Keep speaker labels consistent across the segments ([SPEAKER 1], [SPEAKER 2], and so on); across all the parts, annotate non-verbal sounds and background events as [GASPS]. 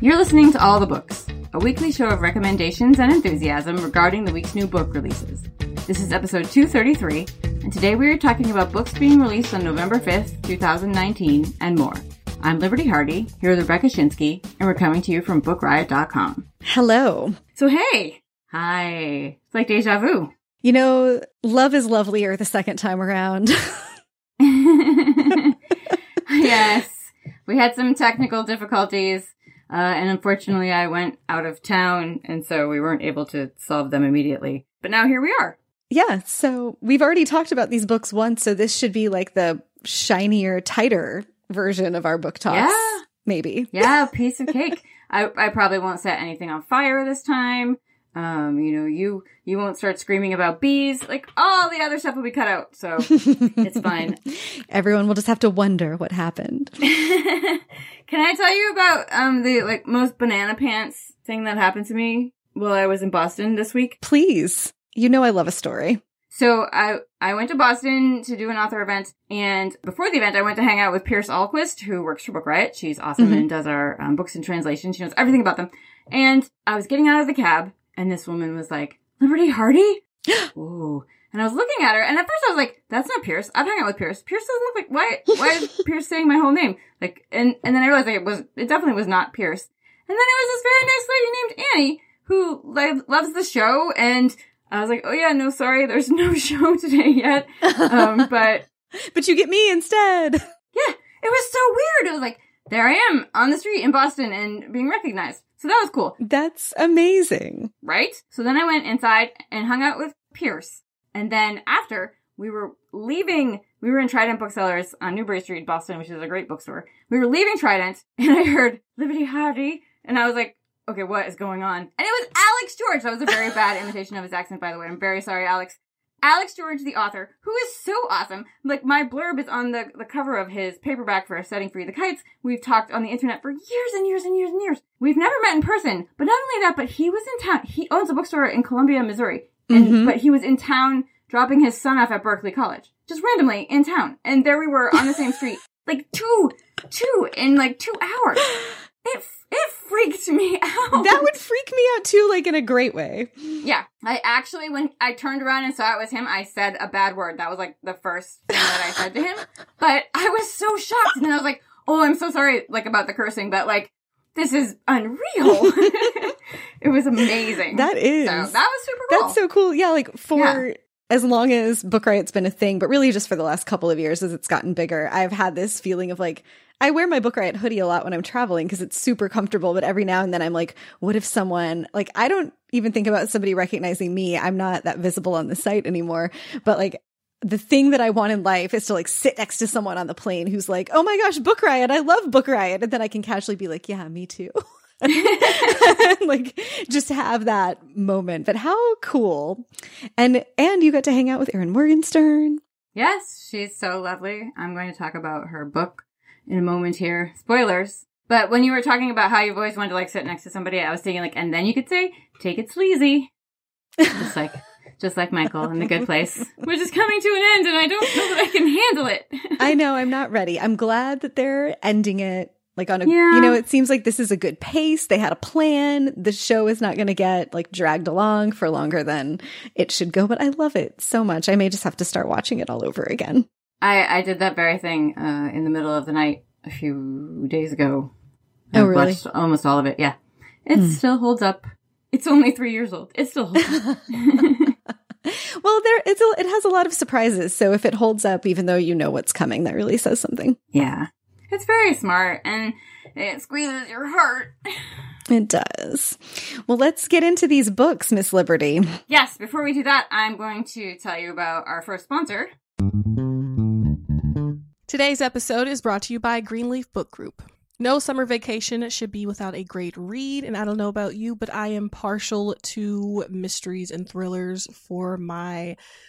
[SPEAKER 1] You're listening to All the Books, a weekly show of recommendations and enthusiasm regarding the week's new book releases. This is episode 233, and today we are talking about books being released on November 5th, 2019, and more. I'm Liberty Hardy, here with Rebecca Schinsky, and we're coming to you from BookRiot.com.
[SPEAKER 2] Hello.
[SPEAKER 1] So hey! Hi. It's like deja vu.
[SPEAKER 2] You know, love is lovelier the second time around. [LAUGHS] [LAUGHS]
[SPEAKER 1] yes. We had some technical difficulties, uh, and unfortunately I went out of town, and so we weren't able to solve them immediately. But now here we are.
[SPEAKER 2] yeah, so we've already talked about these books once, so this should be like the shinier, tighter version of our book talks.
[SPEAKER 1] Yeah.
[SPEAKER 2] Maybe.
[SPEAKER 1] Yeah, [LAUGHS] piece of cake. I, I probably won't set anything on fire this time. Um, you know, you you won't start screaming about bees. Like all the other stuff will be cut out, so [LAUGHS] it's fine.
[SPEAKER 2] Everyone will just have to wonder what happened. [LAUGHS]
[SPEAKER 1] Can I tell you about um the like most banana pants thing that happened to me while I was in Boston this week?
[SPEAKER 2] Please. You know I love a story.
[SPEAKER 1] So I I went to Boston to do an author event, and before the event, I went to hang out with Pierce Alquist, who works for Book Riot. She's awesome
[SPEAKER 2] Mhm.
[SPEAKER 1] and does our um, books and translation. She knows everything about them. And I was getting out of the cab, and this woman was like, "Liberty Hardy." [GASPS] Ooh. And I was looking at her, and at first I was like, "That's not Pierce. I've hung out with Pierce. Pierce doesn't look like why? Why is [LAUGHS] Pierce saying my whole name?" Like, and and then I realized like, it was it definitely was not Pierce. And then it was this very nice lady named Annie who like loves the show, and I was like, "Oh yeah, no, sorry, there's [LAUGHS] no show today yet." Um, [LAUGHS] but
[SPEAKER 2] but you get me instead.
[SPEAKER 1] yeah, it was so weird. It was like there I am on the street in Boston and being recognized. So that was cool,
[SPEAKER 2] That's amazing.
[SPEAKER 1] right? So then I went inside and hung out with Pierce, and then after we were leaving, we were in Trident Booksellers on Newbury Street, Boston, which is a great bookstore. We were leaving Trident, [LAUGHS] and I heard Liberty Hardy, and I was like, okay, what is going on? And it was Alex George. That was a very bad [LAUGHS] imitation of his accent, by the way. I'm very sorry, Alex. Alex George, the author, who is so awesome. Like, my blurb is on the, the cover of his paperback for Setting Free the Kites. We've talked on the internet for years and years and years and years. We've never met in person. But not only that, but he was in town. He owns a bookstore in Columbia, Missouri. And,
[SPEAKER 2] Mhm.
[SPEAKER 1] but he was in town dropping his son off at Berklee College. Just randomly in town. And there we were on the same street. Like two, two in like two hours. [LAUGHS] It, it freaked me [LAUGHS] out.
[SPEAKER 2] That would freak me out too, like in a great way.
[SPEAKER 1] Yeah. I actually, when I turned around and saw it was him, I said a bad word. That was like the first thing that I said to him. [LAUGHS] But I was so shocked. And then I was like, oh, I'm so sorry, like about the cursing, but like, this is unreal. [LAUGHS] it was amazing.
[SPEAKER 2] That is.
[SPEAKER 1] so that was super cool.
[SPEAKER 2] That's so cool. Yeah, like for
[SPEAKER 1] Yeah.
[SPEAKER 2] As long as Book Riot's been a thing, but really just for the last couple of years as it's gotten bigger, I've had this feeling of like I wear my Book Riot hoodie a lot when I'm traveling because it's super comfortable, but every now and then I'm like, what if someone like I don't even think about somebody recognizing me. I'm not that visible on the site anymore, but like the thing that I want in life is to like sit next to someone on the plane who's like, "Oh my gosh, Book Riot! I love Book Riot," and then I can casually be like, "Yeah, me too." [LAUGHS] [LAUGHS] like just have that moment. But how cool. And and you got to hang out with Erin Morgenstern.
[SPEAKER 1] Yes, she's so lovely. I'm going to talk about her book in a moment here. Spoilers. But when you were talking about how you've always wanted to like sit next to somebody, I was thinking like, and then you could say, take it sleazy. Just like, [LAUGHS] just like Michael in The Good Place, which is coming to an end and I don't know that I can handle it.
[SPEAKER 2] I know I'm not ready. I'm glad that they're ending it like on a
[SPEAKER 1] Yeah.
[SPEAKER 2] you know, it seems like this is a good pace. They had a plan. The show is not going to get like dragged along for longer than it should go, but I love it so much. I may just have to start watching it all over again.
[SPEAKER 1] I, I did that very thing, uh, in the middle of the night a few days ago.
[SPEAKER 2] Oh,
[SPEAKER 1] I
[SPEAKER 2] really?
[SPEAKER 1] Watched almost all of it. Yeah. It
[SPEAKER 2] Hmm.
[SPEAKER 1] still holds up. It's only three years old. It still holds up. [LAUGHS] [LAUGHS]
[SPEAKER 2] Well, there it's a, it has a lot of surprises. So if it holds up even though you know what's coming, that really says something.
[SPEAKER 1] Yeah. It's very smart and it squeezes your heart.
[SPEAKER 2] It does. Well, let's get into these books, Miss Liberty.
[SPEAKER 1] Yes, before we do that, I'm going to tell you about our first sponsor.
[SPEAKER 3] Today's episode is brought to you by Greenleaf Book Group. No summer vacation should be without a great read, and I don't know about you, but I am partial to mysteries and thrillers for my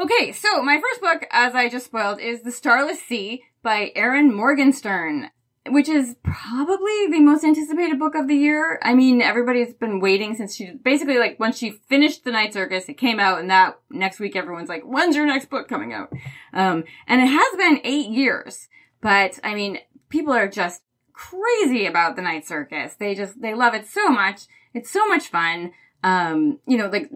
[SPEAKER 1] Okay, so my first book, as I just spoiled, is The Starless Sea by Erin Morgenstern, which is probably the most anticipated book of the year. I mean, everybody's been waiting since she, basically like when she finished The Night Circus, it came out and that next week everyone's like, when's your next book coming out? Um, and it has been eight years, but I mean, people are just crazy about The Night Circus. They just, they love it so much. It's so much fun. Um, you know, like,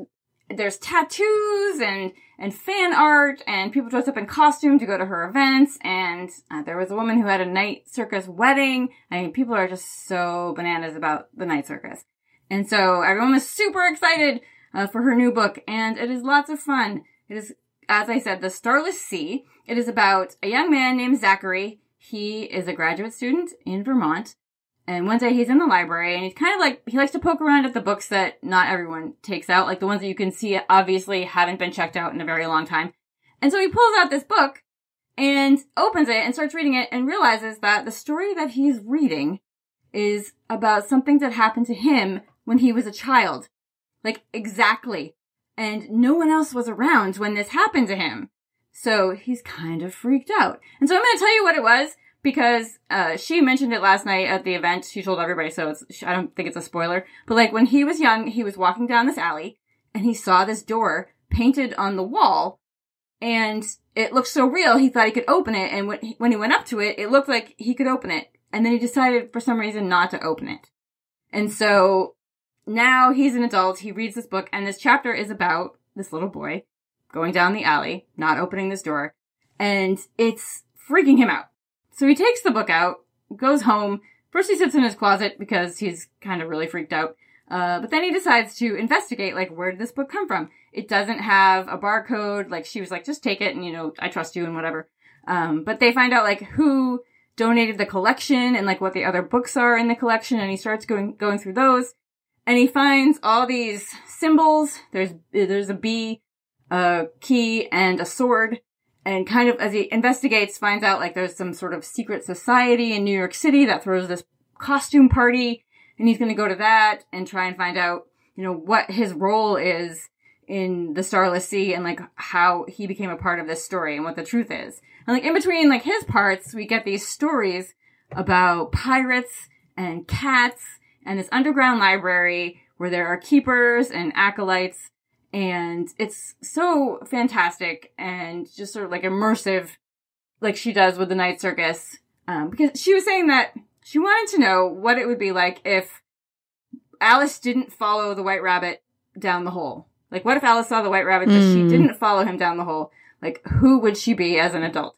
[SPEAKER 1] there's tattoos and and fan art and people dress up in costume to go to her events. And uh, there was a woman who had a night circus wedding. I mean, people are just so bananas about the night circus. And so everyone was super excited uh, for her new book and it is lots of fun. It is, as I said, The Starless Sea. It is about a young man named Zachary. He is a graduate student in Vermont and one day he's in the library and he's kind of like, he likes to poke around at the books that not everyone takes out, like the ones that you can see obviously haven't been checked out in a very long time. And so he pulls out this book and opens it and starts reading it and realizes that the story that he's reading is about something that happened to him when he was a child. Like exactly. And no one else was around when this happened to him. So he's kind of freaked out. And so I'm going to tell you what it was because uh, she mentioned it last night at the event. She told everybody, so it's, I don't think it's a spoiler. But like when he was young, he was walking down this alley and he saw this door painted on the wall, and it looked so real. He thought he could open it, and when he, when he went up to it, it looked like he could open it. And then he decided for some reason not to open it. And so now he's an adult. He reads this book, and this chapter is about this little boy going down the alley, not opening this door, and it's freaking him out so he takes the book out, goes home. First he sits in his closet because he's kind of really freaked out. Uh, but then he decides to investigate, like, where did this book come from? It doesn't have a barcode. Like, she was like, just take it and, you know, I trust you and whatever. Um, but they find out, like, who donated the collection and, like, what the other books are in the collection. And he starts going, going through those. And he finds all these symbols. There's, there's a bee, a key, and a sword and kind of as he investigates finds out like there's some sort of secret society in New York City that throws this costume party and he's going to go to that and try and find out you know what his role is in the Starless Sea and like how he became a part of this story and what the truth is. And like in between like his parts, we get these stories about pirates and cats and this underground library where there are keepers and acolytes. And it's so fantastic and just sort of like immersive, like she does with the night circus. Um, because she was saying that she wanted to know what it would be like if Alice didn't follow the white rabbit down the hole. Like, what if Alice saw the white rabbit, but she didn't follow him down the hole? Like, who would she be as an adult?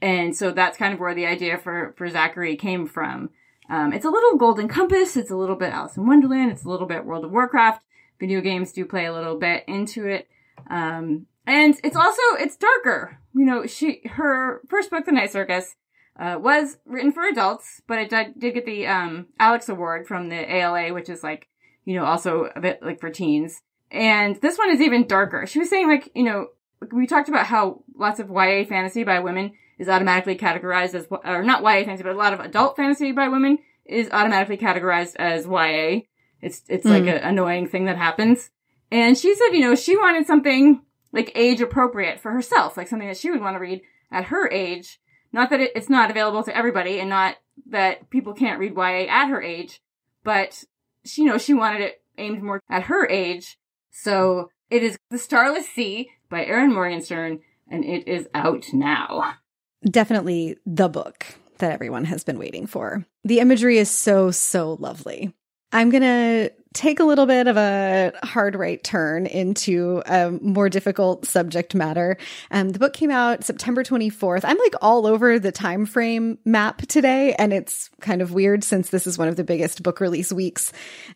[SPEAKER 1] And so that's kind of where the idea for, for Zachary came from. Um, it's a little Golden Compass. It's a little bit Alice in Wonderland. It's a little bit World of Warcraft. Video games do play a little bit into it. Um, and it's also, it's darker. You know, she, her first book, The Night Circus, uh, was written for adults, but it did, did get the, um, Alex Award from the ALA, which is like, you know, also a bit like for teens. And this one is even darker. She was saying like, you know, we talked about how lots of YA fantasy by women is automatically categorized as, or not YA fantasy, but a lot of adult fantasy by women is automatically categorized as YA. It's, it's mm. like an annoying thing that happens. And she said, you know, she wanted something like age appropriate for herself, like something that she would want to read at her age. Not that it, it's not available to everybody and not that people can't read YA at her age, but she, you know, she wanted it aimed more at her age. So it is The Starless Sea by Erin Morgenstern and it is out now
[SPEAKER 2] definitely the book that everyone has been waiting for. The imagery is so, so lovely. I'm going to take a little bit of a hard right turn into a more difficult subject matter. Um, the book came out September 24th. I'm like all over the time frame map today, and it's kind of weird since this is one of the biggest book release weeks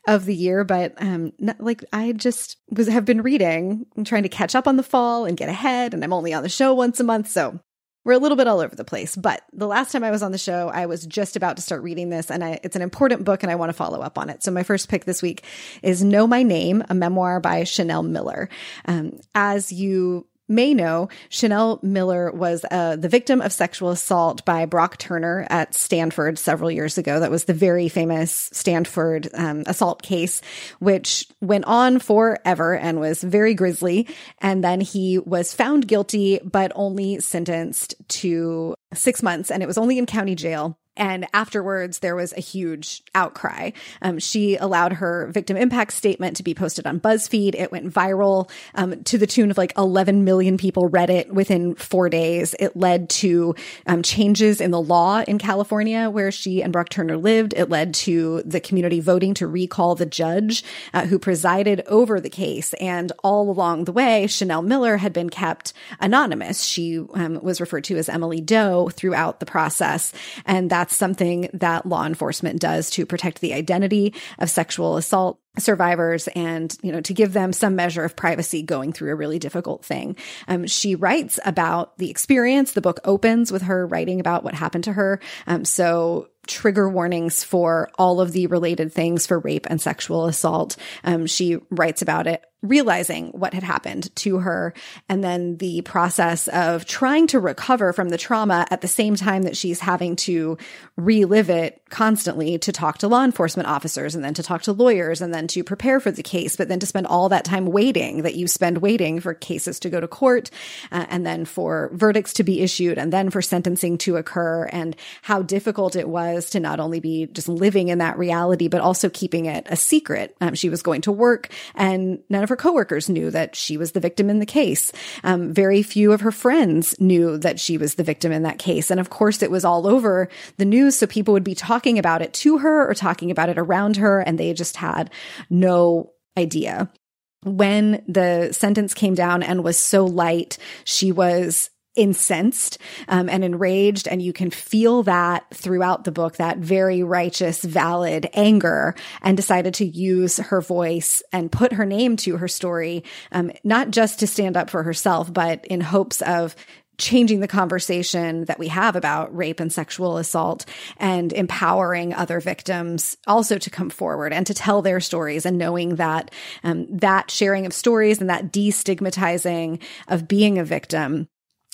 [SPEAKER 2] of the year. But um, not, like I just was have been reading and trying to catch up on the fall and get ahead, and I'm only on the show once a month, so we're a little bit all over the place, but the last time I was on the show, I was just about to start reading this and I, it's an important book and I want to follow up on it. So my first pick this week is Know My Name, a memoir by Chanel Miller. Um, as you may know, Chanel Miller was uh, the victim of sexual assault by Brock Turner at Stanford several years ago. That was the very famous Stanford um, assault case, which went on forever and was very grisly. And then he was found guilty, but only sentenced to six months. And it was only in county jail. And afterwards, there was a huge outcry. Um, she allowed her victim impact statement to be posted on BuzzFeed. It went viral um, to the tune of like 11 million people read it within four days. It led to um, changes in the law in California where she and Brock Turner lived. It led to the community voting to recall the judge uh, who presided over the case. And all along the way, Chanel Miller had been kept anonymous. She um, was referred to as Emily Doe throughout the process. And that that's something that law enforcement does to protect the identity of sexual assault survivors and you know to give them some measure of privacy going through a really difficult thing. Um, she writes about the experience. The book opens with her writing about what happened to her. Um, so trigger warnings for all of the related things for rape and sexual assault. Um, she writes about it realizing what had happened to her and then the process of trying to recover from the trauma at the same time that she's having to relive it constantly to talk to law enforcement officers and then to talk to lawyers and then to prepare for the case but then to spend all that time waiting that you spend waiting for cases to go to court uh, and then for verdicts to be issued and then for sentencing to occur and how difficult it was to not only be just living in that reality but also keeping it a secret. Um, she was going to work and none of her coworkers knew that she was the victim in the case. Um, very few of her friends knew that she was the victim in that case. And of course, it was all over the news. So people would be talking about it to her or talking about it around her, and they just had no idea when the sentence came down and was so light, she was incensed um, and enraged and you can feel that throughout the book that very righteous valid anger and decided to use her voice and put her name to her story um, not just to stand up for herself but in hopes of changing the conversation that we have about rape and sexual assault and empowering other victims also to come forward and to tell their stories and knowing that um, that sharing of stories and that destigmatizing of being a victim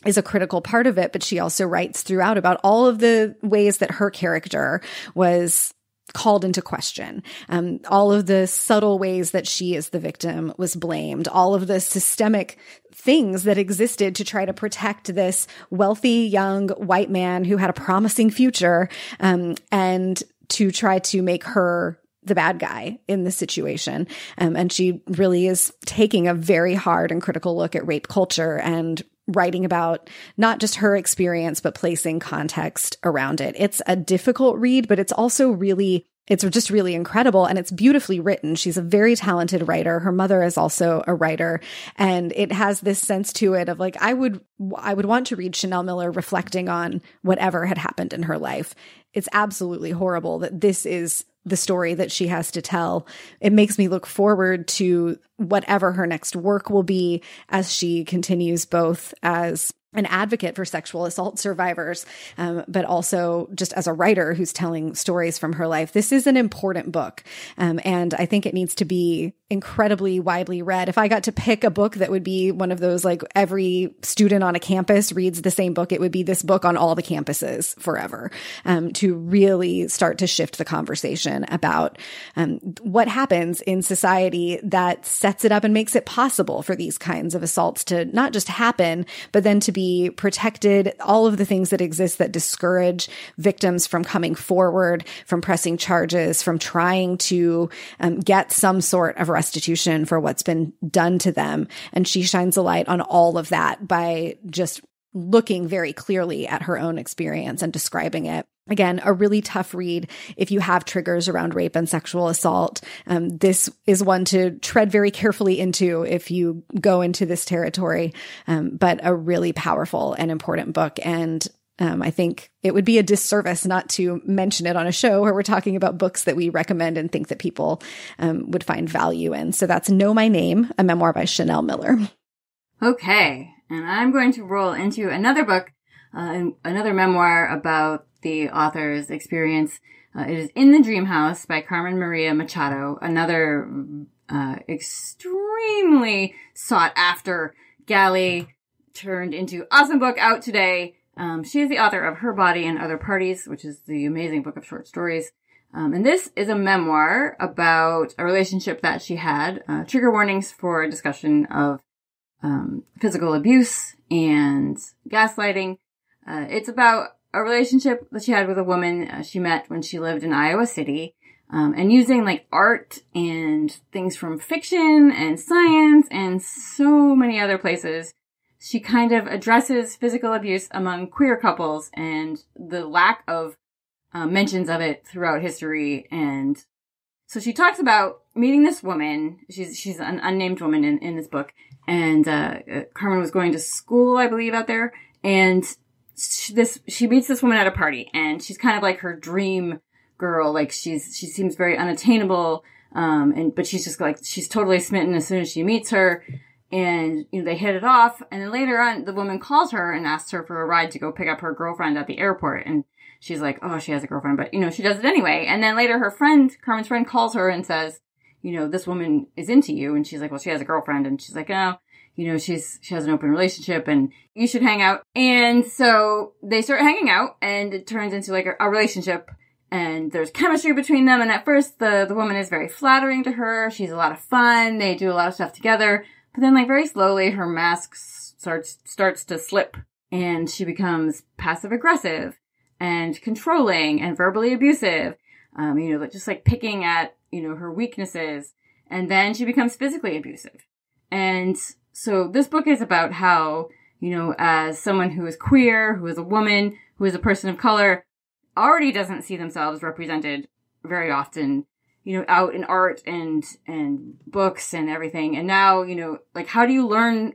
[SPEAKER 2] is a critical part of it, but she also writes throughout about all of the ways that her character was called into question. Um, all of the subtle ways that she is the victim was blamed. All of the systemic things that existed to try to protect this wealthy young white man who had a promising future, um, and to try to make her the bad guy in the situation. Um, and she really is taking a very hard and critical look at rape culture and writing about not just her experience, but placing context around it. It's a difficult read, but it's also really it's just really incredible and it's beautifully written. She's a very talented writer. Her mother is also a writer and it has this sense to it of like, I would, I would want to read Chanel Miller reflecting on whatever had happened in her life. It's absolutely horrible that this is the story that she has to tell. It makes me look forward to whatever her next work will be as she continues both as an advocate for sexual assault survivors, um, but also just as a writer who's telling stories from her life. This is an important book. Um, and I think it needs to be incredibly widely read. If I got to pick a book that would be one of those, like every student on a campus reads the same book, it would be this book on all the campuses forever, um, to really start to shift the conversation about, um, what happens in society that sets it up and makes it possible for these kinds of assaults to not just happen, but then to be protected, all of the things that exist that discourage victims from coming forward, from pressing charges, from trying to um, get some sort of restitution for what's been done to them. And she shines a light on all of that by just looking very clearly at her own experience and describing it. Again, a really tough read if you have triggers around rape and sexual assault. Um, this is one to tread very carefully into if you go into this territory, um, but a really powerful and important book. And um, I think it would be a disservice not to mention it on a show where we're talking about books that we recommend and think that people um, would find value in. So that's Know My Name, a memoir by Chanel Miller.
[SPEAKER 1] Okay, and I'm going to roll into another book, uh, another memoir about the author's experience. Uh, it is In the Dream House by Carmen Maria Machado, another uh, extremely sought after galley turned into awesome book out today. Um, she is the author of Her Body and Other Parties, which is the amazing book of short stories. Um, and this is a memoir about a relationship that she had. Uh, trigger warnings for discussion of um, physical abuse and gaslighting. Uh, it's about a relationship that she had with a woman uh, she met when she lived in Iowa City. Um, and using like art and things from fiction and science and so many other places she kind of addresses physical abuse among queer couples and the lack of uh, mentions of it throughout history. And so she talks about meeting this woman. She's she's an unnamed woman in, in this book, and uh, uh Carmen was going to school, I believe, out there, and she, this she meets this woman at a party, and she's kind of like her dream girl. Like she's she seems very unattainable. Um, and, but she's just like, she's totally smitten as soon as she meets her and you know they hit it off and then later on the woman calls her and asks her for a ride to go pick up her girlfriend at the airport and she's like oh she has a girlfriend but you know she does it anyway and then later her friend carmen's friend calls her and says you know this woman is into you and she's like well she has a girlfriend and she's like oh you know she's she has an open relationship and you should hang out and so they start hanging out and it turns into like a, a relationship and there's chemistry between them and at first the the woman is very flattering to her she's a lot of fun they do a lot of stuff together but then, like, very slowly, her mask starts, starts to slip and she becomes passive aggressive and controlling and verbally abusive. Um, you know, like just like picking at, you know, her weaknesses. And then she becomes physically abusive. And so this book is about how, you know, as someone who is queer, who is a woman, who is a person of color, already doesn't see themselves represented very often you know, out in art and, and books and everything. And now, you know, like how do you learn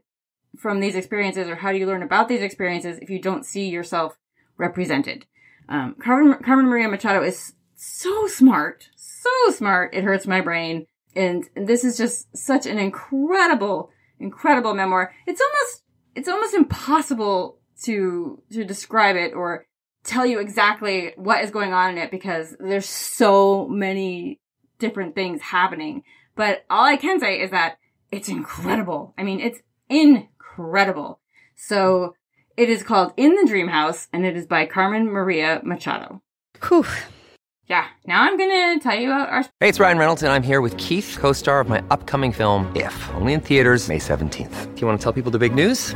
[SPEAKER 1] from these experiences or how do you learn about these experiences if you don't see yourself represented? Um, Carmen, Carmen Maria Machado is so smart, so smart. It hurts my brain. And this is just such an incredible, incredible memoir. It's almost, it's almost impossible to, to describe it or tell you exactly what is going on in it because there's so many different things happening. But all I can say is that it's incredible. I mean, it's incredible. So it is called In the Dream House and it is by Carmen Maria Machado.
[SPEAKER 2] Whew.
[SPEAKER 1] Yeah, now I'm gonna tell you about our.
[SPEAKER 4] Hey, it's Ryan Reynolds, and I'm here with Keith, co star of my upcoming film, If, only in theaters, May 17th. Do you want to tell people the big news?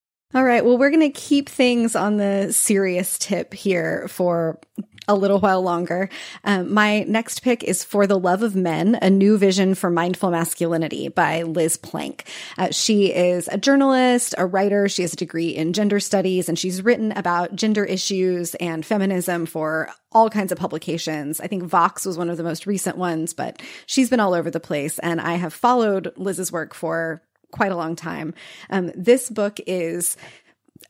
[SPEAKER 2] All right. Well, we're going to keep things on the serious tip here for a little while longer. Um, my next pick is For the Love of Men, a new vision for mindful masculinity by Liz Plank. Uh, she is a journalist, a writer. She has a degree in gender studies and she's written about gender issues and feminism for all kinds of publications. I think Vox was one of the most recent ones, but she's been all over the place. And I have followed Liz's work for quite a long time. Um, this book is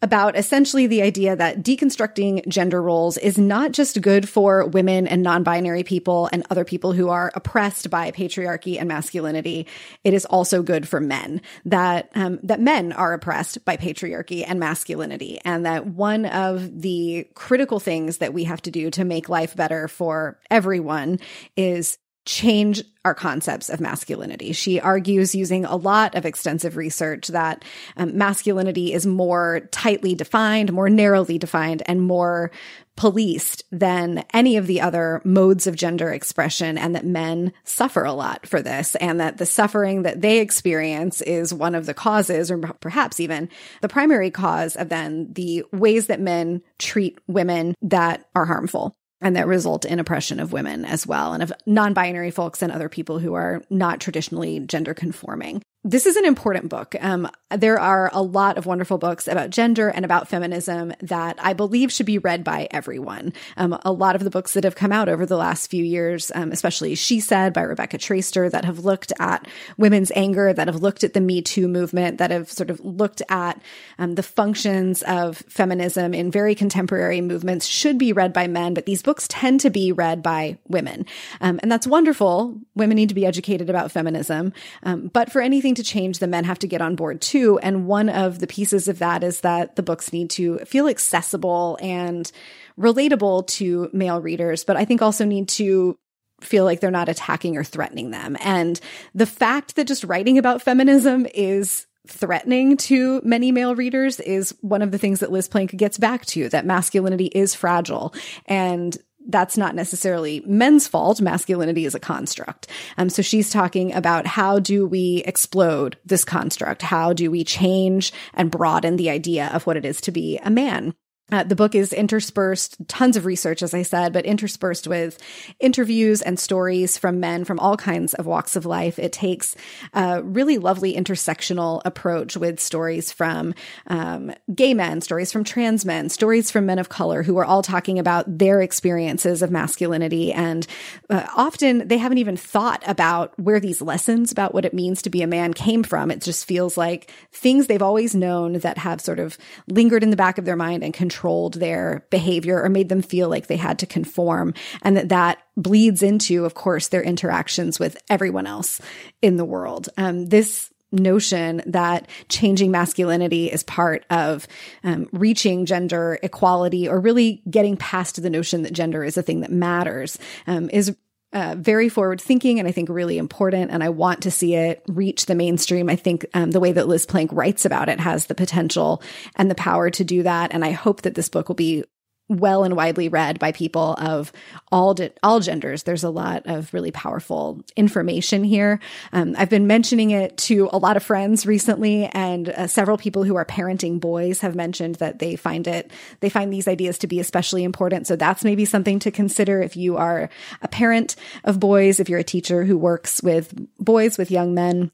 [SPEAKER 2] about essentially the idea that deconstructing gender roles is not just good for women and non-binary people and other people who are oppressed by patriarchy and masculinity. It is also good for men that um, that men are oppressed by patriarchy and masculinity, and that one of the critical things that we have to do to make life better for everyone is change our concepts of masculinity. She argues using a lot of extensive research that um, masculinity is more tightly defined, more narrowly defined, and more policed than any of the other modes of gender expression and that men suffer a lot for this and that the suffering that they experience is one of the causes or perhaps even the primary cause of then the ways that men treat women that are harmful and that result in oppression of women as well and of non-binary folks and other people who are not traditionally gender conforming this is an important book. Um, there are a lot of wonderful books about gender and about feminism that I believe should be read by everyone. Um, a lot of the books that have come out over the last few years, um, especially She Said by Rebecca Traister, that have looked at women's anger, that have looked at the Me Too movement, that have sort of looked at um, the functions of feminism in very contemporary movements, should be read by men, but these books tend to be read by women. Um, and that's wonderful. Women need to be educated about feminism. Um, but for anything to change, the men have to get on board too. And one of the pieces of that is that the books need to feel accessible and relatable to male readers, but I think also need to feel like they're not attacking or threatening them. And the fact that just writing about feminism is threatening to many male readers is one of the things that Liz Plank gets back to that masculinity is fragile and that's not necessarily men's fault. Masculinity is a construct. Um, so she's talking about how do we explode this construct? How do we change and broaden the idea of what it is to be a man? Uh, the book is interspersed, tons of research, as I said, but interspersed with interviews and stories from men from all kinds of walks of life. It takes a really lovely intersectional approach with stories from um, gay men, stories from trans men, stories from men of color who are all talking about their experiences of masculinity. And uh, often they haven't even thought about where these lessons about what it means to be a man came from. It just feels like things they've always known that have sort of lingered in the back of their mind and controlled controlled their behavior or made them feel like they had to conform and that that bleeds into, of course, their interactions with everyone else in the world. Um, this notion that changing masculinity is part of um, reaching gender equality or really getting past the notion that gender is a thing that matters um, is uh, very forward thinking and I think really important. And I want to see it reach the mainstream. I think um, the way that Liz Plank writes about it has the potential and the power to do that. And I hope that this book will be well and widely read by people of all all genders. There's a lot of really powerful information here. Um, I've been mentioning it to a lot of friends recently, and uh, several people who are parenting boys have mentioned that they find it they find these ideas to be especially important. So that's maybe something to consider if you are a parent of boys, if you're a teacher who works with boys with young men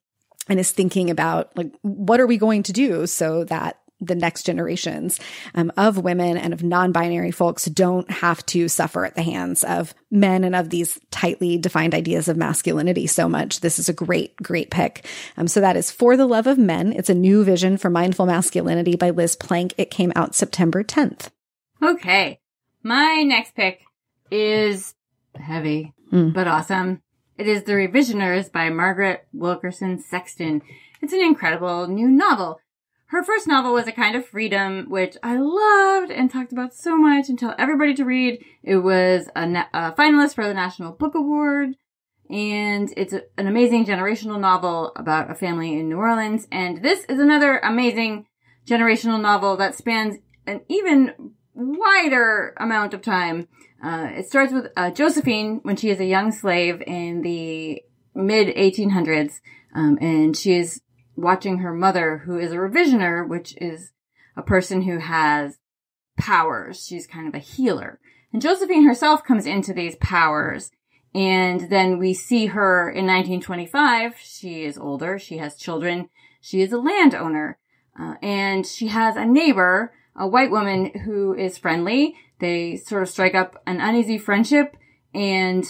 [SPEAKER 2] and is thinking about like what are we going to do so that the next generations um, of women and of non-binary folks don't have to suffer at the hands of men and of these tightly defined ideas of masculinity so much. This is a great, great pick. Um, so that is For the Love of Men. It's a new vision for mindful masculinity by Liz Plank. It came out September 10th.
[SPEAKER 1] Okay. My next pick is heavy,
[SPEAKER 2] Mm.
[SPEAKER 1] but awesome. It is The Revisioners by Margaret Wilkerson Sexton. It's an incredible new novel. Her first novel was A Kind of Freedom, which I loved and talked about so much and tell everybody to read. It was a, na- a finalist for the National Book Award, and it's a, an amazing generational novel about a family in New Orleans. And this is another amazing generational novel that spans an even wider amount of time. Uh, it starts with uh, Josephine when she is a young slave in the mid 1800s, um, and she is watching her mother, who is a revisioner, which is a person who has powers. She's kind of a healer. And Josephine herself comes into these powers. And then we see her in 1925. She is older. She has children. She is a landowner. Uh, and she has a neighbor, a white woman who is friendly. They sort of strike up an uneasy friendship. And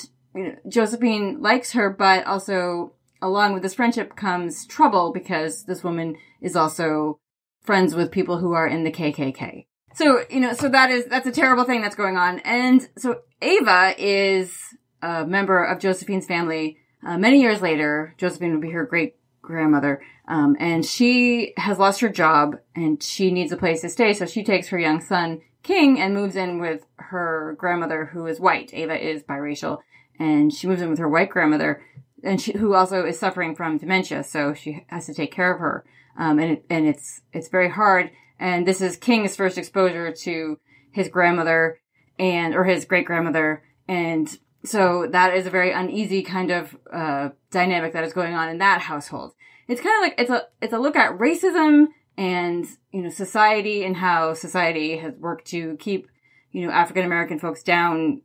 [SPEAKER 1] Josephine likes her, but also along with this friendship comes trouble because this woman is also friends with people who are in the KKK. So, you know, so that is, that's a terrible thing that's going on. And so Ava is a member of Josephine's family. Uh, many years later, Josephine would be her great grandmother. Um, and she has lost her job and she needs a place to stay. So she takes her young son, King, and moves in with her grandmother who is white. Ava is biracial and she moves in with her white grandmother and she, who also is suffering from dementia. So she has to take care of her. Um, and, it, and it's, it's very hard. And this is King's first exposure to his grandmother and, or his great grandmother. And so that is a very uneasy kind of, uh, dynamic that is going on in that household. It's kind of like, it's a, it's a look at racism and, you know, society and how society has worked to keep, you know, African American folks down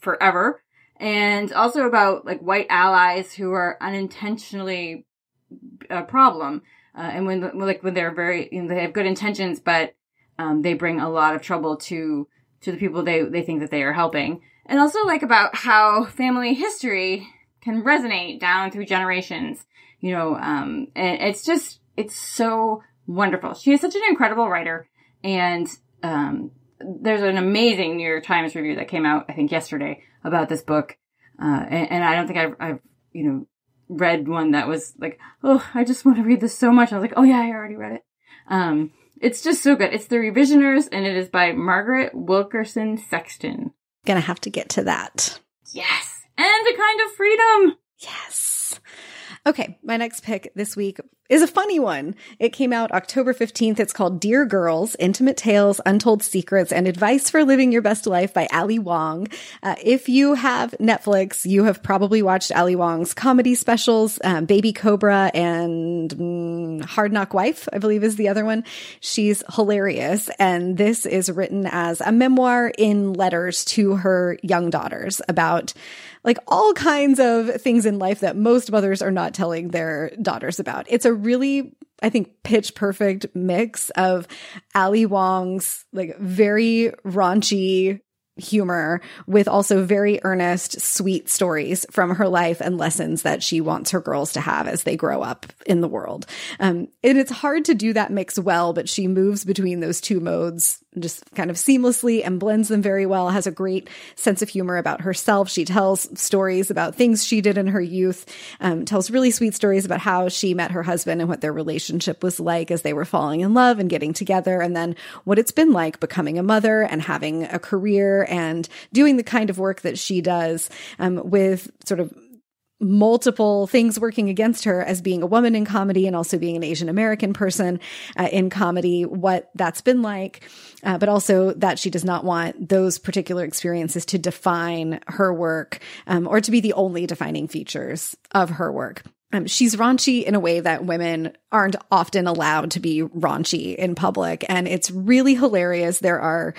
[SPEAKER 1] forever. And also about like white allies who are unintentionally a problem. Uh, and when, like, when they're very, you know, they have good intentions, but, um, they bring a lot of trouble to, to the people they, they think that they are helping. And also like about how family history can resonate down through generations, you know, um, and it's just, it's so wonderful. She is such an incredible writer and, um, there's an amazing New York Times review that came out, I think yesterday about this book. Uh, and, and I don't think I've, I've, you know, read one that was like, oh, I just want to read this so much. I was like, oh yeah, I already read it. Um, it's just so good. It's The Revisioners and it is by Margaret Wilkerson Sexton.
[SPEAKER 2] Gonna have to get to that.
[SPEAKER 1] Yes. And a kind of freedom.
[SPEAKER 2] Yes. Okay, my next pick this week is a funny one. It came out October 15th. It's called Dear Girls Intimate Tales, Untold Secrets, and Advice for Living Your Best Life by Ali Wong. Uh, if you have Netflix, you have probably watched Ali Wong's comedy specials, um, Baby Cobra and mm, Hard Knock Wife, I believe is the other one. She's hilarious. And this is written as a memoir in letters to her young daughters about like all kinds of things in life that most mothers are not telling their daughters about. It's a really, I think, pitch perfect mix of Ali Wong's like very raunchy humor with also very earnest, sweet stories from her life and lessons that she wants her girls to have as they grow up in the world. Um, and it's hard to do that mix well, but she moves between those two modes just kind of seamlessly and blends them very well, has a great sense of humor about herself. She tells stories about things she did in her youth, um, tells really sweet stories about how she met her husband and what their relationship was like as they were falling in love and getting together, and then what it's been like becoming a mother and having a career and doing the kind of work that she does um, with sort of multiple things working against her as being a woman in comedy and also being an Asian American person uh, in comedy, what that's been like, uh, but also that she does not want those particular experiences to define her work um, or to be the only defining features of her work. Um, she's raunchy in a way that women aren't often allowed to be raunchy in public. And it's really hilarious. There are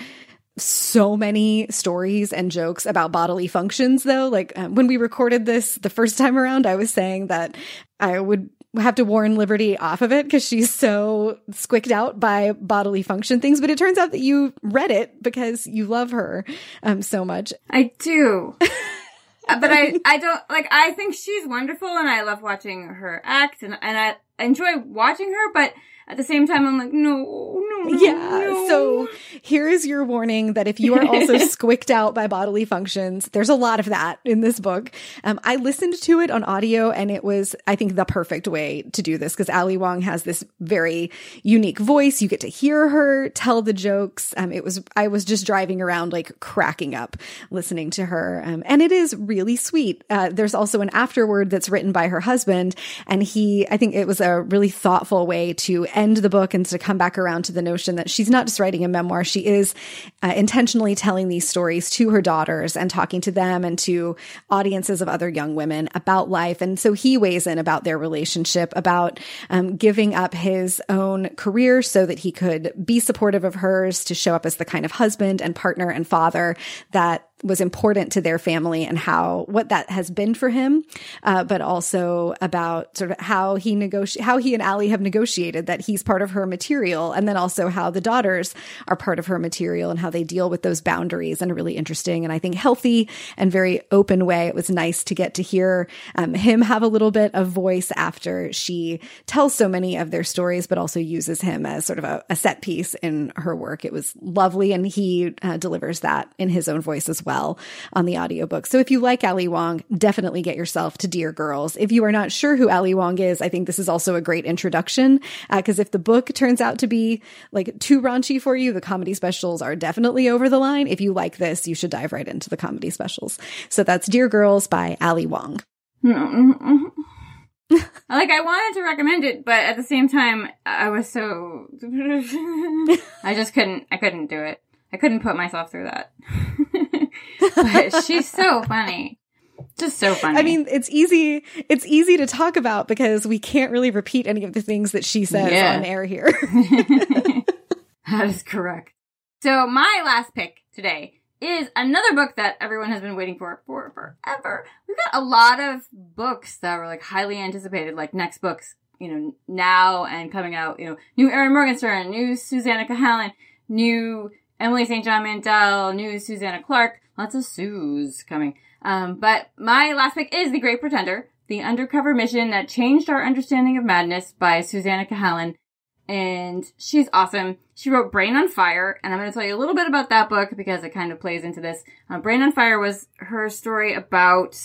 [SPEAKER 2] so many stories and jokes about bodily functions though. Like um, when we recorded this the first time around i was saying that i would have to warn liberty off of it because she's so squicked out by bodily function things. But it turns out that you read it because you love her um, so much.
[SPEAKER 1] I do. [LAUGHS] But I, I don't like I think she's wonderful and I love watching her act and, and I enjoy watching her, but at the same time, I'm like, no, no,
[SPEAKER 2] yeah.
[SPEAKER 1] No.
[SPEAKER 2] So here is your warning that if you are also [LAUGHS] squicked out by bodily functions, there's a lot of that in this book. Um, I listened to it on audio and it was, I think, the perfect way to do this because Ali Wong has this very unique voice. You get to hear her tell the jokes. Um, it was, I was just driving around like cracking up listening to her. Um, and it is really sweet. Uh, there's also an afterword that's written by her husband. And he, I think it was a really thoughtful way to end the book and to come back around to the notion that she's not just writing a memoir, she is uh, intentionally telling these stories to her daughters and talking to them and to audiences of other young women about life. And so he weighs in about their relationship, about um, giving up his own career so that he could be supportive of hers, to show up as the kind of husband and partner and father that was important to their family and how what that has been for him, uh, but also about sort of how he negotiate how he and Ali have negotiated that he's part of her material, and then also how the daughters are part of her material and how they deal with those boundaries in a really interesting and I think healthy and very open way. It was nice to get to hear um, him have a little bit of voice after she tells so many of their stories, but also uses him as sort of a, a set piece in her work. It was lovely, and he uh, delivers that in his own voice as well well on the audiobook. So if you like Ali Wong, definitely get yourself to Dear Girls. If you are not sure who Ali Wong is, I think this is also a great introduction because uh, if the book turns out to be like too raunchy for you, the comedy specials are definitely over the line. If you like this, you should dive right into the comedy specials. So that's Dear Girls by Ali Wong.
[SPEAKER 1] like I wanted to recommend it, but at the same time, I was so [LAUGHS] I just couldn't. I couldn't do it. I couldn't put myself through that. [LAUGHS] but she's so funny. Just so funny.
[SPEAKER 2] I mean, it's easy. It's easy to talk about because we can't really repeat any of the things that she says yeah. on air here. [LAUGHS]
[SPEAKER 1] that is correct. So my last pick today is another book that everyone has been waiting for for forever. We've got a lot of books that were like highly anticipated, like next books, you know, now and coming out, you know, new Erin Morgenstern, new Susannah Cahalan, new Emily St. John Mandel, new Susanna Clarke, lots of Sues coming. Um, but my last pick is The Great Pretender, the undercover mission that changed our understanding of madness by Susannah Cahalan. And she's awesome. She wrote Brain on Fire, and I'm going to tell you a little bit about that book because it kind of plays into this. Uh, Brain on Fire was her story about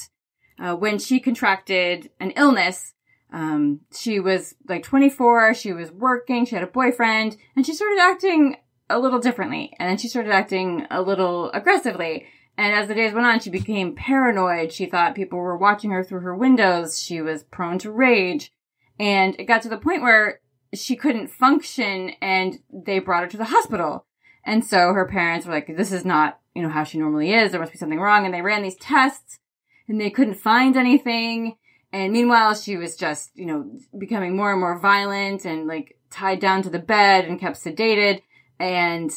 [SPEAKER 1] uh, when she contracted an illness. Um, she was like 24, she was working, she had a boyfriend, and she started acting a little differently. And then she started acting a little aggressively. And as the days went on, she became paranoid. She thought people were watching her through her windows. She was prone to rage. And it got to the point where she couldn't function and they brought her to the hospital. And so her parents were like, this is not, you know, how she normally is. There must be something wrong. And they ran these tests and they couldn't find anything. And meanwhile, she was just, you know, becoming more and more violent and like tied down to the bed and kept sedated. And,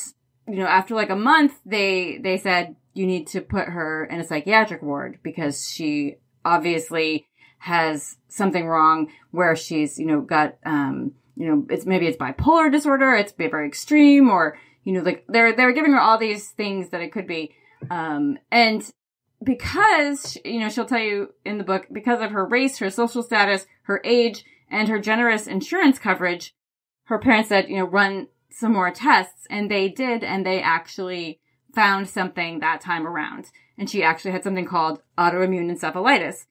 [SPEAKER 1] you know, after like a month, they, they said, you need to put her in a psychiatric ward because she obviously has something wrong where she's, you know, got, um, you know, it's maybe it's bipolar disorder, it's very extreme, or, you know, like they're, they're giving her all these things that it could be. Um, and because, you know, she'll tell you in the book, because of her race, her social status, her age, and her generous insurance coverage, her parents said, you know, run some more tests and they did and they actually found something that time around. And she actually had something called autoimmune encephalitis,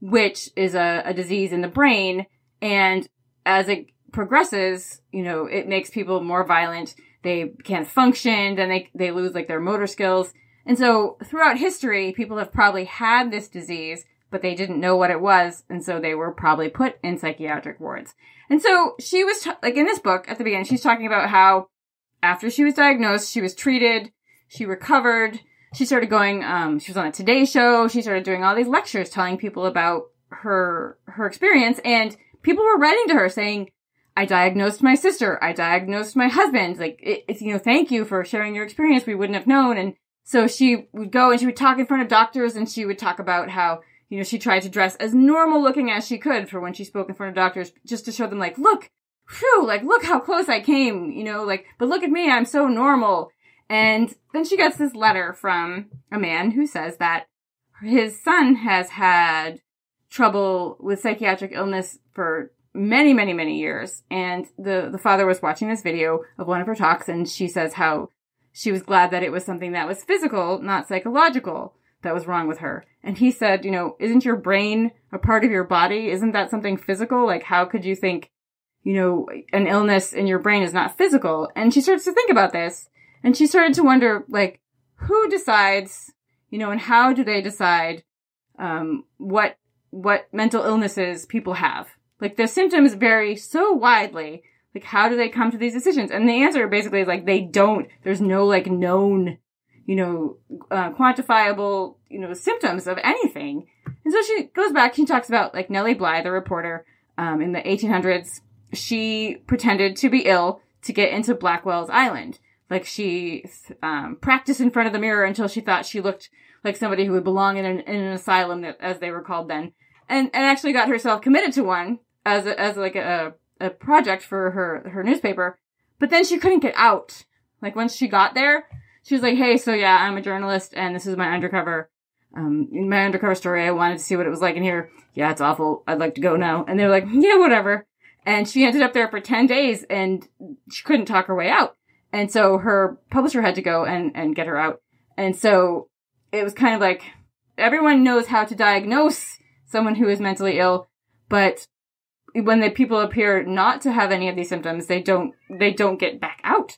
[SPEAKER 1] which is a, a disease in the brain. And as it progresses, you know, it makes people more violent. They can't function, then they, they lose like their motor skills. And so throughout history, people have probably had this disease, but they didn't know what it was, and so they were probably put in psychiatric wards. And so she was, t- like in this book at the beginning, she's talking about how after she was diagnosed, she was treated, she recovered, she started going, um, she was on a Today Show, she started doing all these lectures telling people about her, her experience, and people were writing to her saying, I diagnosed my sister, I diagnosed my husband, like, it, it's, you know, thank you for sharing your experience, we wouldn't have known, and so she would go and she would talk in front of doctors and she would talk about how, you know, she tried to dress as normal looking as she could for when she spoke in front of doctors, just to show them like, look, phew, like, look how close I came, you know, like, but look at me, I'm so normal. And then she gets this letter from a man who says that his son has had trouble with psychiatric illness for many, many, many years. And the, the father was watching this video of one of her talks and she says how she was glad that it was something that was physical, not psychological, that was wrong with her. And he said, you know, isn't your brain a part of your body? Isn't that something physical? Like, how could you think, you know, an illness in your brain is not physical? And she starts to think about this and she started to wonder, like, who decides, you know, and how do they decide, um, what, what mental illnesses people have? Like, the symptoms vary so widely like, how do they come to these decisions? And the answer basically is like, they don't, there's no like known, you know, uh, quantifiable, you know, symptoms of anything. And so she goes back, she talks about like Nellie Bly, the reporter, um, in the 1800s. She pretended to be ill to get into Blackwell's Island. Like she, um, practiced in front of the mirror until she thought she looked like somebody who would belong in an, in an asylum, that, as they were called then. And, and actually got herself committed to one as a, as like a, a project for her her newspaper, but then she couldn't get out. Like once she got there, she was like, "Hey, so yeah, I'm a journalist, and this is my undercover, um, my undercover story. I wanted to see what it was like in here. Yeah, it's awful. I'd like to go now." And they're like, "Yeah, whatever." And she ended up there for ten days, and she couldn't talk her way out. And so her publisher had to go and and get her out. And so it was kind of like everyone knows how to diagnose someone who is mentally ill, but when the people appear not to have any of these symptoms, they don't they don't get back out.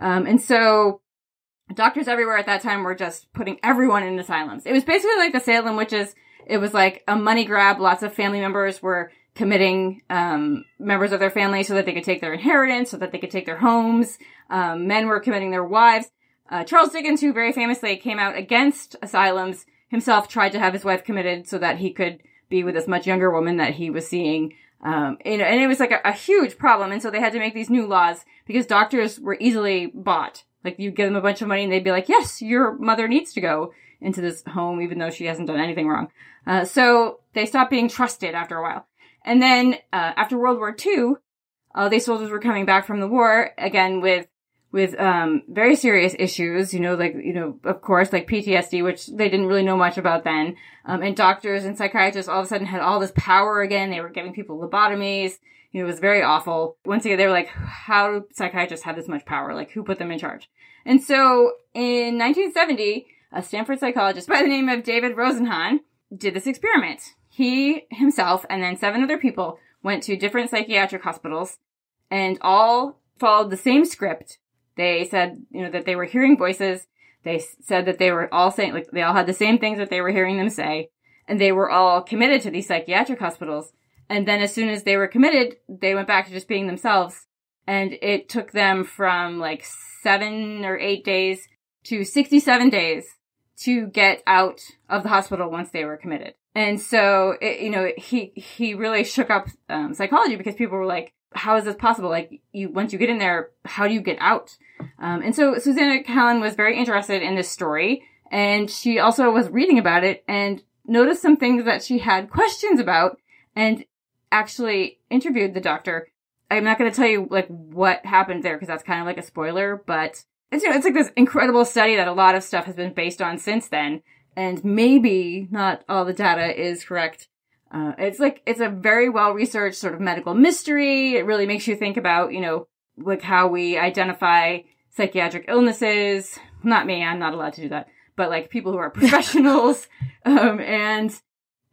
[SPEAKER 1] Um, and so doctors everywhere at that time were just putting everyone in asylums. It was basically like the Salem witches. It was like a money grab. Lots of family members were committing um, members of their family so that they could take their inheritance, so that they could take their homes. Um, men were committing their wives. Uh, Charles Dickens, who very famously came out against asylums, himself tried to have his wife committed so that he could be with this much younger woman that he was seeing. Um, know, and it was like a, a, huge problem. And so they had to make these new laws because doctors were easily bought. Like you give them a bunch of money and they'd be like, yes, your mother needs to go into this home, even though she hasn't done anything wrong. Uh, so they stopped being trusted after a while. And then, uh, after World War II, uh, these soldiers were coming back from the war again with with um, very serious issues, you know, like, you know, of course, like PTSD, which they didn't really know much about then. Um, and doctors and psychiatrists all of a sudden had all this power again. They were giving people lobotomies. You know, it was very awful. Once again, they were like, how do psychiatrists have this much power? Like, who put them in charge? And so in 1970, a Stanford psychologist by the name of David Rosenhan did this experiment. He himself and then seven other people went to different psychiatric hospitals and all followed the same script they said, you know, that they were hearing voices. They said that they were all saying, like, they all had the same things that they were hearing them say. And they were all committed to these psychiatric hospitals. And then as soon as they were committed, they went back to just being themselves. And it took them from like seven or eight days to 67 days to get out of the hospital once they were committed. And so, it, you know, he, he really shook up um, psychology because people were like, how is this possible? Like you, once you get in there, how do you get out? Um, and so Susannah Cahalan was very interested in this story and she also was reading about it and noticed some things that she had questions about and actually interviewed the doctor. I'm not going to tell you like what happened there because that's kind of like a spoiler, but it's, you know, it's like this incredible study that a lot of stuff has been based on since then. And maybe not all the data is correct uh, it's like, it's a very well researched sort of medical mystery. It really makes you think about, you know, like how we identify psychiatric illnesses. Not me, I'm not allowed to do that, but like people who are [LAUGHS] professionals. um, and,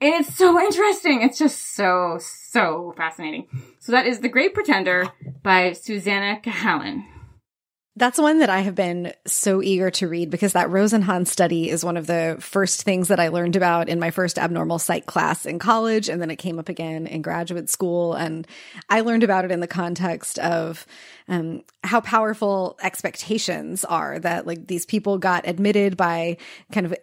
[SPEAKER 1] and it's so interesting. It's just so, so fascinating. So that is The Great Pretender by Susannah Cahalan.
[SPEAKER 2] That's one that I have been so eager to read because that Rosenhan study is one of the first things that I learned about in my first abnormal psych class in college. And then it came up again in graduate school. And I learned about it in the context of um, how powerful expectations are that like these people got admitted by kind of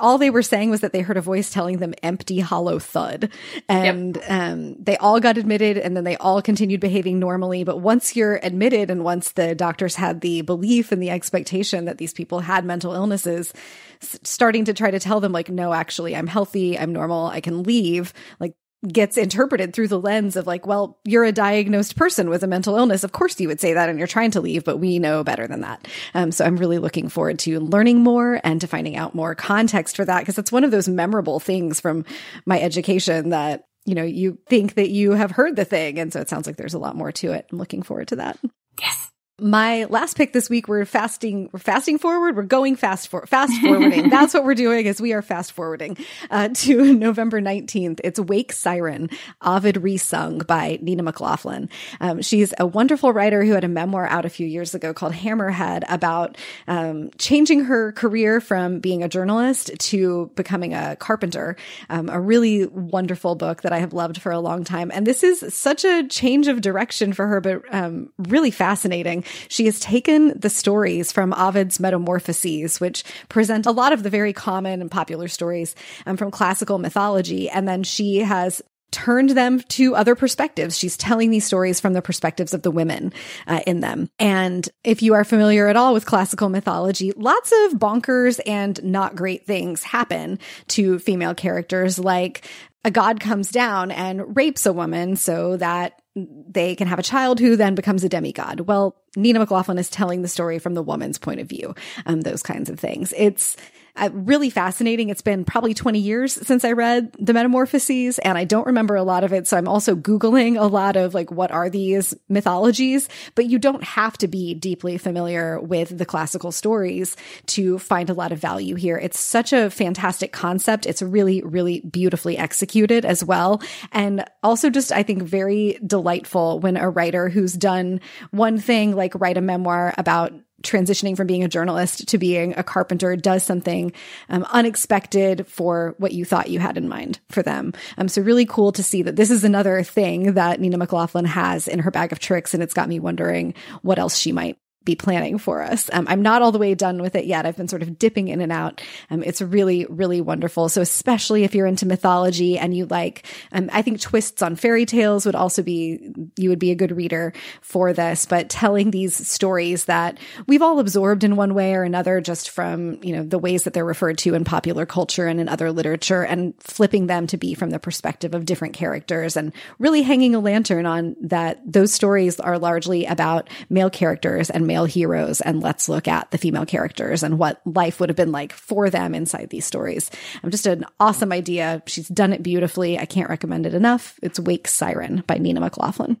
[SPEAKER 2] all they were saying was that they heard a voice telling them empty, hollow thud. And yep. um, they all got admitted and then they all continued behaving normally. But once you're admitted and once the doctors had the belief and the expectation that these people had mental illnesses, starting to try to tell them like no actually i'm healthy i'm normal i can leave like gets interpreted through the lens of like, well, you're a diagnosed person with a mental illness. Of course you would say that and you're trying to leave, but we know better than that. Um, so I'm really looking forward to learning more and to finding out more context for that because it's one of those memorable things from my education that you know, you think that you have heard the thing. And so it sounds like there's a lot more to it. I'm looking forward to that.
[SPEAKER 1] Yes.
[SPEAKER 2] My last pick this week, we're fasting, we're fasting forward. We're going fast for fast forwarding. [LAUGHS] That's what we're doing is we are fast forwarding, uh, [LAUGHS] to November 19th. It's Wake Siren, Ovid resung by Nina MacLaughlin. Um, she's a wonderful writer who had a memoir out a few years ago called Hammerhead about, um, changing her career from being a journalist to becoming a carpenter. Um, a really wonderful book that I have loved for a long time. And this is such a change of direction for her, but, um, really fascinating. She has taken the stories from Ovid's Metamorphoses, which present a lot of the very common and popular stories um, from classical mythology, and then she has turned them to other perspectives. She's telling these stories from the perspectives of the women uh, in them. And if you are familiar at all with classical mythology, lots of bonkers and not great things happen to female characters, like a god comes down and rapes a woman so that they can have a child who then becomes a demigod. Well, Nina MacLaughlin is telling the story from the woman's point of view, um, those kinds of things. It's uh, really fascinating. It's been probably 20 years since I read the Metamorphoses and I don't remember a lot of it. So I'm also Googling a lot of like, what are these mythologies? But you don't have to be deeply familiar with the classical stories to find a lot of value here. It's such a fantastic concept. It's really, really beautifully executed as well. And also just, I think, very delightful when a writer who's done one thing, like write a memoir about transitioning from being a journalist to being a carpenter does something um, unexpected for what you thought you had in mind for them. Um, so really cool to see that this is another thing that Nina MacLaughlin has in her bag of tricks, and it's got me wondering what else she might be planning for us. Um, I'm not all the way done with it yet. I've been sort of dipping in and out. Um, it's really, really wonderful. So especially if you're into mythology and you like, um, I think twists on fairy tales would also be, you would be a good reader for this, but telling these stories that we've all absorbed in one way or another, just from, you know, the ways that they're referred to in popular culture and in other literature and flipping them to be from the perspective of different characters and really hanging a lantern on that those stories are largely about male characters and male male heroes and let's look at the female characters and what life would have been like for them inside these stories. I'm just an awesome idea. She's done it beautifully. I can't recommend it enough. It's Wake Siren by Nina MacLaughlin.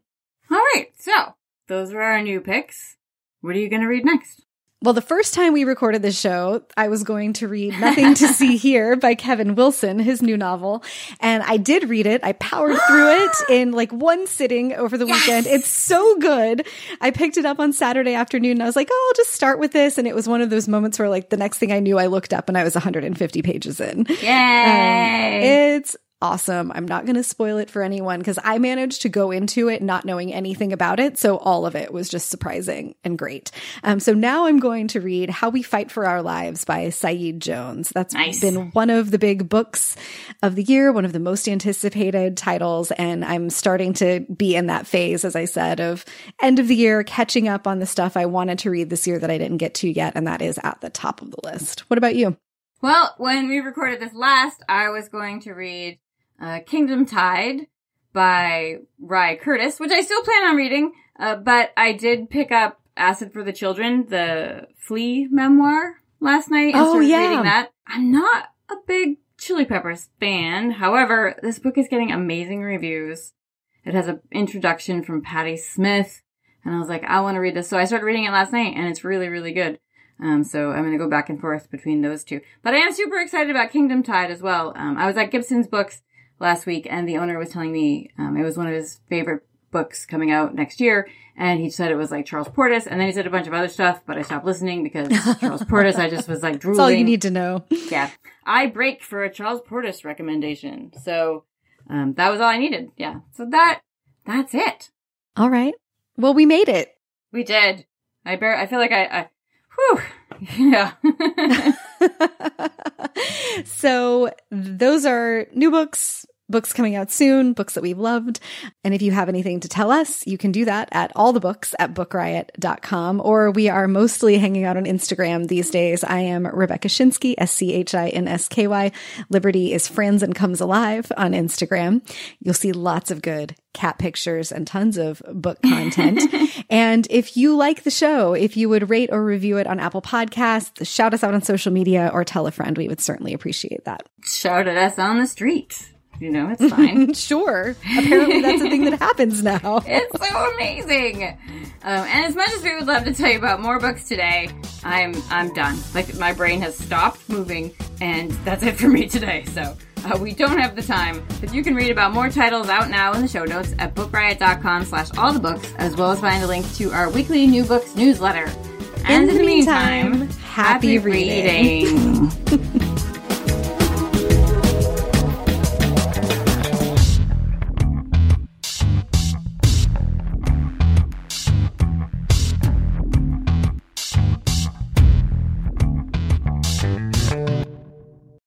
[SPEAKER 1] All right. So those were our new picks. What are you going to read next?
[SPEAKER 2] Well, the first time we recorded this show, I was going to read Nothing to See [LAUGHS] Here by Kevin Wilson, his new novel. And I did read it. I powered through it [GASPS] in like one sitting over the yes! weekend. It's so good. I picked it up on Saturday afternoon and I was like, oh, I'll just start with this. And it was one of those moments where like the next thing I knew, I looked up and I was 150 pages in.
[SPEAKER 1] Yay!
[SPEAKER 2] Um, it's awesome. I'm not going to spoil it for anyone because I managed to go into it not knowing anything about it. So all of it was just surprising and great. Um, so now I'm going to read How We Fight for Our Lives by Saeed Jones. That's nice. been one of the big books of the year, one of the most anticipated titles. And I'm starting to be in that phase, as I said, of end of the year, catching up on the stuff I wanted to read this year that I didn't get to yet. And that is at the top of the list. What about you?
[SPEAKER 1] Well, when we recorded this last, I was going to read uh, Kingdom Tide by Rye Curtis, which I still plan on reading, uh, but I did pick up Acid for the Children, the Flea memoir last night and oh, started yeah. reading that. I'm not a big Chili Peppers fan. However, this book is getting amazing reviews. It has an introduction from Patti Smith, and I was like, I want to read this. So I started reading it last night, and it's really, really good. Um, so I'm going to go back and forth between those two. But I am super excited about Kingdom Tide as well. Um, I was at Gibson's Books last week, and the owner was telling me um, it was one of his favorite books coming out next year. And he said it was like Charles Portis. And then he said a bunch of other stuff, but I stopped listening because [LAUGHS] Charles Portis, I just was like drooling.
[SPEAKER 2] That's all you need to know.
[SPEAKER 1] Yeah. I break for a Charles Portis recommendation. So, um, that was all I needed. Yeah. So that, that's it.
[SPEAKER 2] All right. Well, we made it.
[SPEAKER 1] We did. I bear, I feel like I, I whew. [LAUGHS] Yeah. [LAUGHS]
[SPEAKER 2] so those are new books, books coming out soon, books that we've loved. And if you have anything to tell us, you can do that at all the books at bookriot.com, or we are mostly hanging out on Instagram these days. I am Rebecca Schinsky, S C H I N S K Y. Liberty is Franzen Comes Alive on Instagram. You'll see lots of good cat pictures and tons of book content. [LAUGHS] and if you like the show, if you would rate or review it on Apple Podcasts, shout us out on social media or tell a friend, we would certainly appreciate that.
[SPEAKER 1] Shout at us on the street. You know, it's fine. [LAUGHS]
[SPEAKER 2] sure. Apparently, that's a thing that happens now. [LAUGHS]
[SPEAKER 1] it's so amazing. Um, and as much as we would love to tell you about more books today, I'm I'm done. Like my brain has stopped moving, and that's it for me today. So uh, we don't have the time, but you can read about more titles out now in the show notes at bookriot.com slash all the books, as well as find a link to our weekly new books newsletter. And
[SPEAKER 2] in, the, meantime, meantime happy,
[SPEAKER 1] happy reading. reading. [LAUGHS]